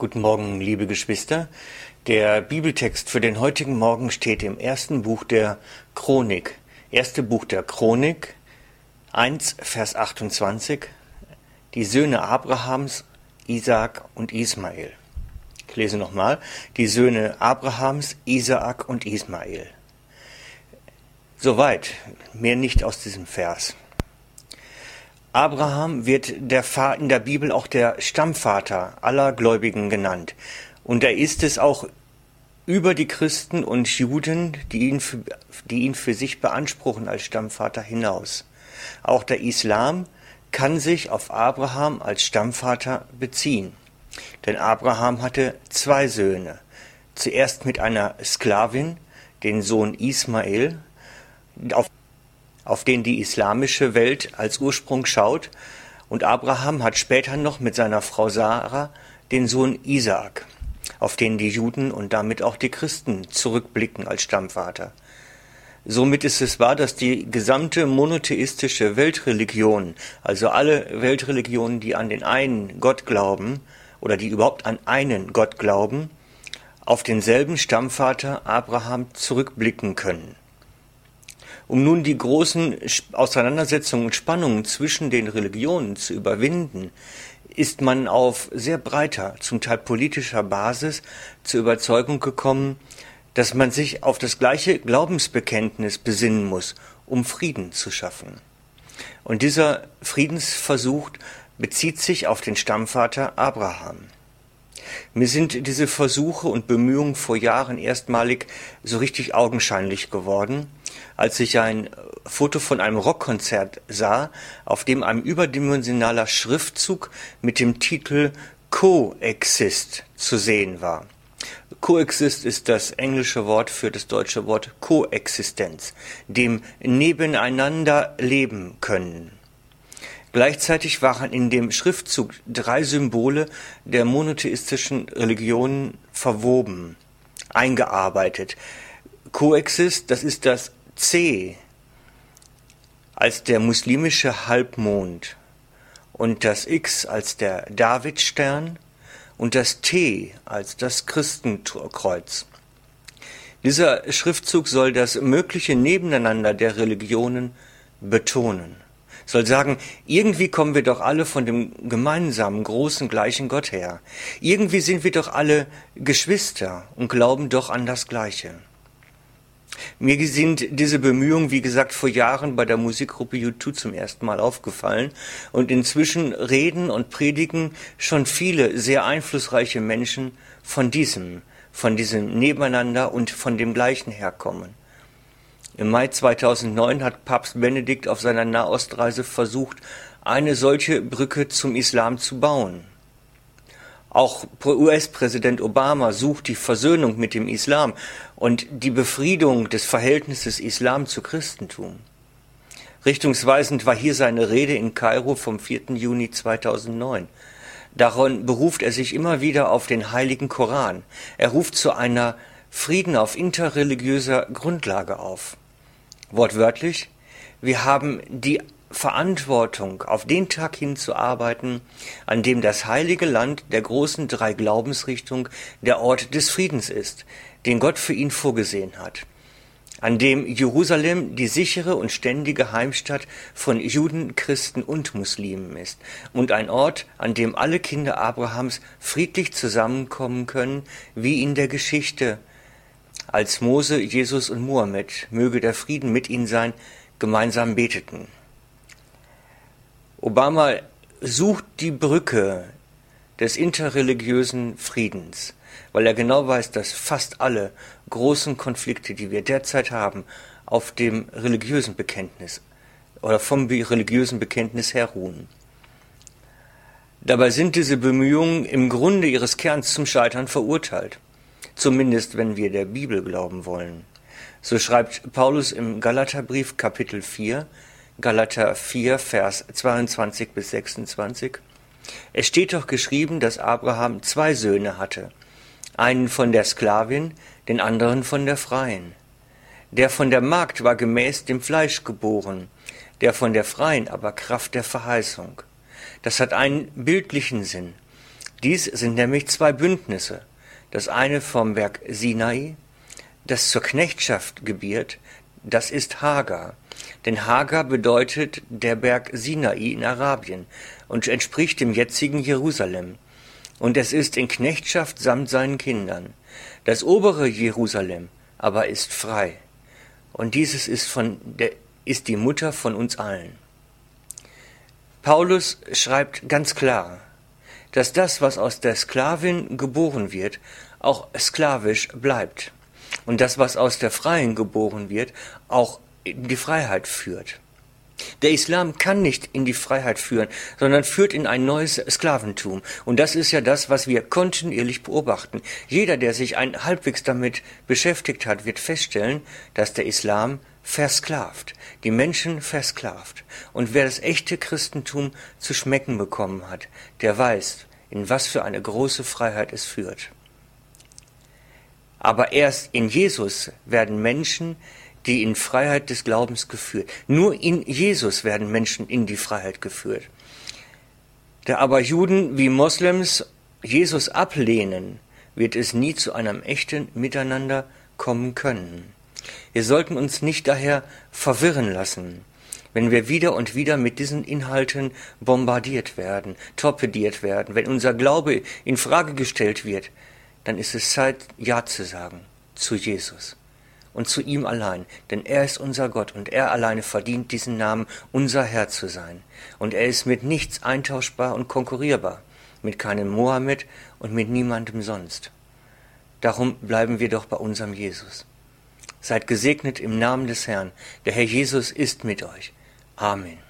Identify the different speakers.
Speaker 1: Guten Morgen, liebe Geschwister. Der Bibeltext für den heutigen Morgen steht im ersten Buch der Chronik. Erste Buch der Chronik, 1, Vers 28. Die Söhne Abrahams, Isaak und Ismael. Ich lese nochmal. Die Söhne Abrahams, Isaak und Ismael. Soweit, mehr nicht aus diesem Vers. Abraham wird in der Bibel auch der Stammvater aller Gläubigen genannt. Und er ist es auch über die Christen und Juden, die ihn, für, die ihn für sich beanspruchen als Stammvater hinaus. Auch der Islam kann sich auf Abraham als Stammvater beziehen. Denn Abraham hatte zwei Söhne. Zuerst mit einer Sklavin, den Sohn Ismael, auf auf den die islamische Welt als Ursprung schaut, und Abraham hat später noch mit seiner Frau Sarah den Sohn Isaak, auf den die Juden und damit auch die Christen zurückblicken als Stammvater. Somit ist es wahr, dass die gesamte monotheistische Weltreligion, also alle Weltreligionen, die an den einen Gott glauben oder die überhaupt an einen Gott glauben, auf denselben Stammvater Abraham zurückblicken können. Um nun die großen Auseinandersetzungen und Spannungen zwischen den Religionen zu überwinden, ist man auf sehr breiter, zum Teil politischer Basis zur Überzeugung gekommen, dass man sich auf das gleiche Glaubensbekenntnis besinnen muss, um Frieden zu schaffen. Und dieser Friedensversuch bezieht sich auf den Stammvater Abraham. Mir sind diese Versuche und Bemühungen vor Jahren erstmalig so richtig augenscheinlich geworden, als ich ein Foto von einem Rockkonzert sah, auf dem ein überdimensionaler Schriftzug mit dem Titel Coexist zu sehen war. Coexist ist das englische Wort für das deutsche Wort Koexistenz, dem nebeneinander leben können. Gleichzeitig waren in dem Schriftzug drei Symbole der monotheistischen Religionen verwoben, eingearbeitet. Coexist, das ist das C als der muslimische Halbmond und das X als der Davidstern und das T als das Christenkreuz. Dieser Schriftzug soll das mögliche Nebeneinander der Religionen betonen, soll sagen, irgendwie kommen wir doch alle von dem gemeinsamen, großen, gleichen Gott her. Irgendwie sind wir doch alle Geschwister und glauben doch an das Gleiche. Mir sind diese Bemühungen, wie gesagt, vor Jahren bei der Musikgruppe U2 zum ersten Mal aufgefallen und inzwischen reden und predigen schon viele sehr einflussreiche Menschen von diesem, von diesem Nebeneinander und von dem gleichen Herkommen. Im Mai 2009 hat Papst Benedikt auf seiner Nahostreise versucht, eine solche Brücke zum Islam zu bauen. Auch US-Präsident Obama sucht die Versöhnung mit dem Islam und die Befriedung des Verhältnisses Islam zu Christentum. Richtungsweisend war hier seine Rede in Kairo vom 4. Juni 2009. Darin beruft er sich immer wieder auf den heiligen Koran. Er ruft zu einer Frieden auf interreligiöser Grundlage auf. Wortwörtlich, wir haben die Verantwortung, auf den Tag hinzuarbeiten, an dem das heilige Land der großen drei Glaubensrichtung der Ort des Friedens ist, den Gott für ihn vorgesehen hat, an dem Jerusalem die sichere und ständige Heimstatt von Juden, Christen und Muslimen ist und ein Ort, an dem alle Kinder Abrahams friedlich zusammenkommen können, wie in der Geschichte, als Mose, Jesus und Mohammed, möge der Frieden mit ihnen sein, gemeinsam beteten. Obama sucht die Brücke des interreligiösen Friedens, weil er genau weiß, dass fast alle großen Konflikte, die wir derzeit haben, auf dem religiösen Bekenntnis oder vom religiösen Bekenntnis her ruhen. Dabei sind diese Bemühungen im Grunde ihres Kerns zum Scheitern verurteilt, zumindest wenn wir der Bibel glauben wollen. So schreibt Paulus im Galaterbrief Kapitel 4, Galater 4, Vers 22 bis 26. Es steht doch geschrieben, dass Abraham zwei Söhne hatte, einen von der Sklavin, den anderen von der Freien. Der von der Magd war gemäß dem Fleisch geboren, der von der Freien aber Kraft der Verheißung. Das hat einen bildlichen Sinn. Dies sind nämlich zwei Bündnisse. Das eine vom Berg Sinai, das zur Knechtschaft gebiert, das ist Hagar. Denn Hagar bedeutet der Berg Sinai in Arabien und entspricht dem jetzigen Jerusalem. Und es ist in Knechtschaft samt seinen Kindern. Das obere Jerusalem aber ist frei. Und dieses ist, von der, ist die Mutter von uns allen. Paulus schreibt ganz klar, dass das, was aus der Sklavin geboren wird, auch sklavisch bleibt. Und das, was aus der Freien geboren wird, auch in die Freiheit führt. Der Islam kann nicht in die Freiheit führen, sondern führt in ein neues Sklaventum. Und das ist ja das, was wir kontinuierlich beobachten. Jeder, der sich ein halbwegs damit beschäftigt hat, wird feststellen, dass der Islam versklavt, die Menschen versklavt. Und wer das echte Christentum zu schmecken bekommen hat, der weiß, in was für eine große Freiheit es führt. Aber erst in Jesus werden Menschen, die in Freiheit des Glaubens geführt. Nur in Jesus werden Menschen in die Freiheit geführt. Da aber Juden wie Moslems Jesus ablehnen, wird es nie zu einem echten Miteinander kommen können. Wir sollten uns nicht daher verwirren lassen, wenn wir wieder und wieder mit diesen Inhalten bombardiert werden, torpediert werden, wenn unser Glaube in Frage gestellt wird, dann ist es Zeit, Ja zu sagen zu Jesus und zu ihm allein, denn er ist unser Gott und er alleine verdient diesen Namen, unser Herr zu sein. Und er ist mit nichts eintauschbar und konkurrierbar, mit keinem Mohammed und mit niemandem sonst. Darum bleiben wir doch bei unserem Jesus. Seid gesegnet im Namen des Herrn. Der Herr Jesus ist mit euch. Amen.